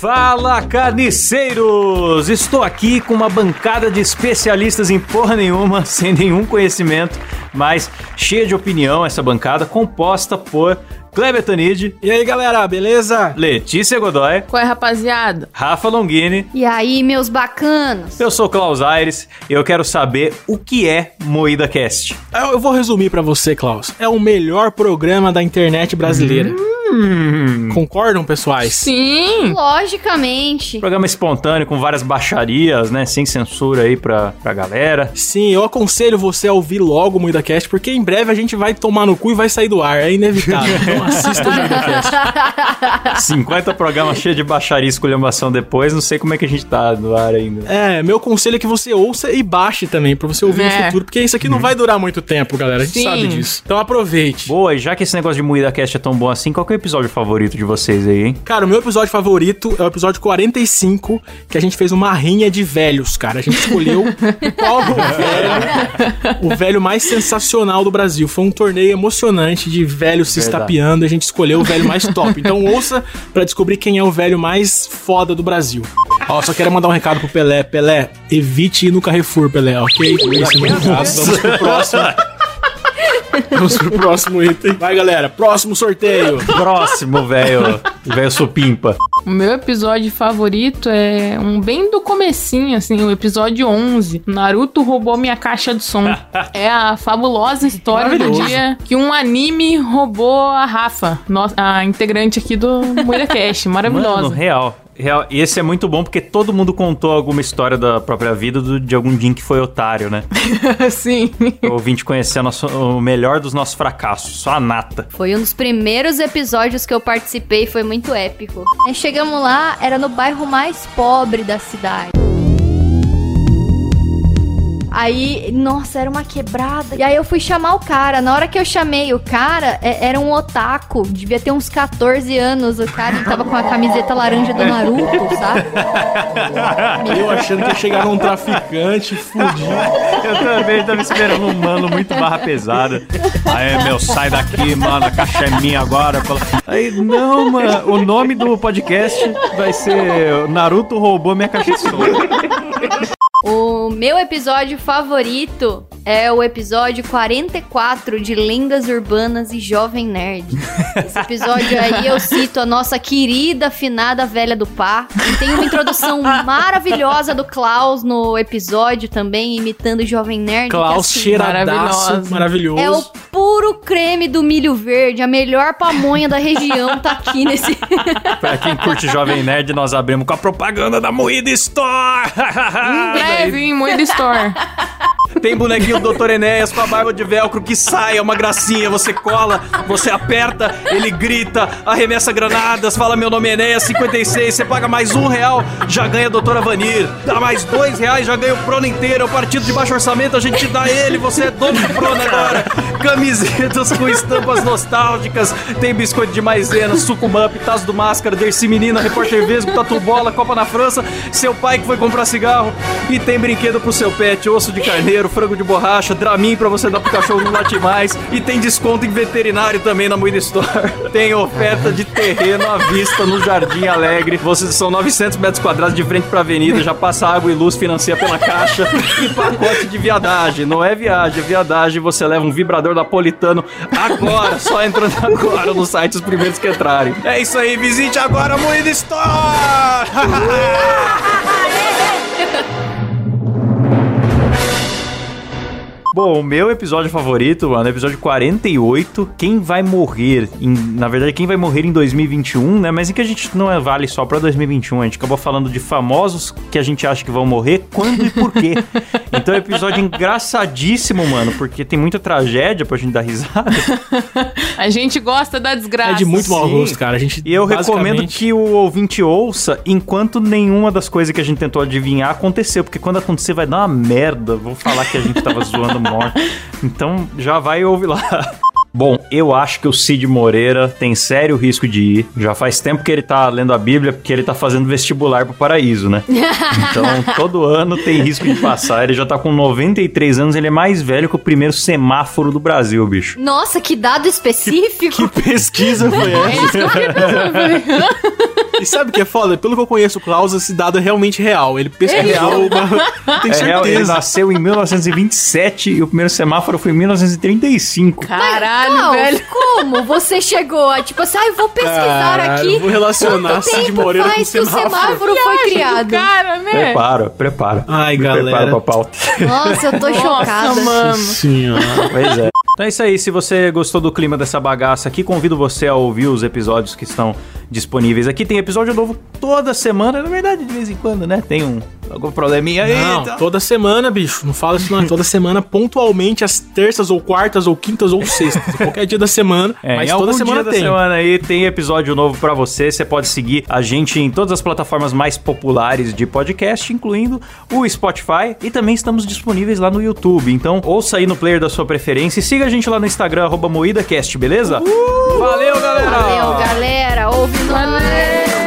Fala carniceiros! Estou aqui com uma bancada de especialistas em porra nenhuma, sem nenhum conhecimento, mas cheia de opinião essa bancada, composta por Kleber Tanid. E aí, galera, beleza? Letícia Godoy. Qual é, rapaziada? Rafa Longini. E aí, meus bacanos? Eu sou Klaus Aires e eu quero saber o que é Moída Cast. Eu, eu vou resumir para você, Klaus. É o melhor programa da internet brasileira. Hum. Concordam, pessoais? Sim! Logicamente. Programa espontâneo com várias baixarias, né? Sem censura aí pra, pra galera. Sim, eu aconselho você a ouvir logo o MuidaCast, porque em breve a gente vai tomar no cu e vai sair do ar. É inevitável. Então assista o MuidaCast. 50 programas cheios de baixaria e esculhambação depois. Não sei como é que a gente tá no ar ainda. É, meu conselho é que você ouça e baixe também, pra você ouvir É. no futuro, porque isso aqui não vai durar muito tempo, galera. A gente Sim. sabe disso. Então aproveite. Boa, e já que esse negócio de Moída Cast é tão bom assim, qual que é o episódio favorito de vocês aí, hein? Cara, o meu episódio favorito é o episódio 45, que a gente fez uma rinha de velhos, cara. A gente escolheu qual o velho, o velho mais sensacional do Brasil. Foi um torneio emocionante de velhos se Verdade. estapeando e a gente escolheu o velho mais top. Então ouça pra descobrir quem é o velho mais foda do Brasil. Ó, só quero mandar um recado pro Pelé. Pelé, evite ir no Carrefour, Pelé, ok? Esse é o. Vamos pro próximo. Vamos pro próximo item. Vai, galera. Próximo sorteio. Próximo, velho. Velho supimpa. O meu episódio favorito é um bem do comecinho, assim, o episódio 11. Naruto roubou minha caixa de som. é a fabulosa história do dia que um anime roubou a Rafa, a integrante aqui do MuidaCast. Maravilhosa. Mano, real. Real. E esse é muito bom porque todo mundo contou alguma história da própria vida do- de algum dia em que foi otário, né? Sim. O ouvinte conhecer nosso- o melhor dos nossos fracassos, só a nata. Foi um dos primeiros episódios que eu participei, foi muito épico. Aí chegamos lá, era no bairro mais pobre da cidade. Aí, nossa, era uma quebrada. E aí eu fui chamar o cara. Na hora que eu chamei o cara, é- era um otaku. Devia ter uns 14 anos. O cara ele tava com a camiseta laranja do Naruto, sabe? Eu achando que ia chegar num traficante fudido. Eu também tava esperando um mano muito barra pesada. Aí, meu, sai daqui, mano, a caixa é minha agora. Aí, não, mano, o nome do podcast vai ser Naruto roubou minha caixa de som. O meu episódio favorito é o episódio 44 de Lendas Urbanas e Jovem Nerd. Esse episódio aí eu cito a nossa querida finada velha do Pá. E tem uma introdução maravilhosa do Klaus no episódio também, imitando o Jovem Nerd. Klaus assim, cheiradaço, maravilhoso. É o puro creme do milho verde, a melhor pamonha da região tá aqui nesse. Pra quem curte Jovem Nerd, nós abrimos com a propaganda da Moída Store. Em breve, em Moeda Store. Tem bonequinho do Dr. Enéas com a barba de velcro que sai, é uma gracinha. Você cola, você aperta, ele grita, arremessa granadas, fala meu nome é Enéas 56. Você paga mais um real, já ganha a Doutora Vanir. Dá mais dois reais, já ganha o Prona inteiro. É o partido de baixo orçamento, a gente dá ele, você é dono do Prona agora. Camisetas com estampas nostálgicas. Tem biscoito de maisena, sucumã, tazo do máscara, Dercy Menina, Repórter Vesgo, Tatu Bola, Copa na França, seu pai que foi comprar cigarro. E tem brinquedo pro seu pet, osso de carneiro, frango de borracha, Dramin pra você dar pro cachorro não late mais. E tem desconto em veterinário também na Moeda Store. Tem oferta de terreno à vista no Jardim Alegre. Vocês são 900 metros quadrados de frente pra avenida, já passa água e luz, financia pela caixa. E pacote de viadagem. Não é viagem, é viadagem. Você leva um vibrador napolitano agora, só entrando agora no site os primeiros que entrarem. É isso aí, visite agora a Moeda Store! Bom, o meu episódio favorito, mano, é o episódio 48. Quem vai morrer? Em, na verdade, quem vai morrer em 2021, né? Mas em que a gente não é vale só pra 2021. A gente acabou falando de famosos que a gente acha que vão morrer, quando e por quê. Então é um episódio engraçadíssimo, mano, porque tem muita tragédia pra gente dar risada. A gente gosta da desgraça. É de muito mau gosto, cara. A gente E eu recomendo basicamente- que o ouvinte ouça enquanto nenhuma das coisas que a gente tentou adivinhar aconteceu. Porque quando acontecer vai dar uma merda. Vou falar que a gente tava zoando morte. Então já vai e ouve lá. Bom, eu acho que o Cid Moreira tem sério risco de ir. Já faz tempo que ele tá lendo a Bíblia, porque ele tá fazendo vestibular pro paraíso, né? Então, todo ano tem risco de passar. Ele já tá com 93 anos, ele é mais velho que o primeiro semáforo do Brasil, bicho. Nossa, que dado específico. Que pesquisa foi É essa? isso que eu E sabe o que é foda? Pelo que eu conheço o Klaus, esse dado é realmente real. Ele pesquisou, mas tem É real, ele certeza. nasceu em 1927 e o primeiro semáforo foi em 1935. Caralho, Klaus, velho. como você chegou a, tipo assim, ah, eu vou pesquisar Caralho, aqui. vou relacionar Cid Moreira com faz que o semáforo. semáforo foi criado. Cara, né? Prepara, prepara. Ai, Me galera. Prepara pra pauta. Nossa, eu tô Nossa, chocada. mano. Senhora. Pois é. Então é isso aí. Se você gostou do clima dessa bagaça aqui, convido você a ouvir os episódios que estão disponíveis aqui. Tem episódio novo toda semana. Na verdade, de vez em quando, né? Tem um algum probleminha aí. Não, tá? toda semana, bicho. Não fala isso não. Toda semana, pontualmente, às terças ou quartas ou quintas ou sextas. Qualquer dia da semana. É, mas em toda algum semana dia da tem. semana aí tem episódio novo pra você. Você pode seguir a gente em todas as plataformas mais populares de podcast, incluindo o Spotify. E também estamos disponíveis lá no YouTube. Então, ouça aí no player da sua preferência e siga a gente lá no Instagram, arroba MoídaCast, beleza? Valeu, galera! Valeu, galera. Ouve nós.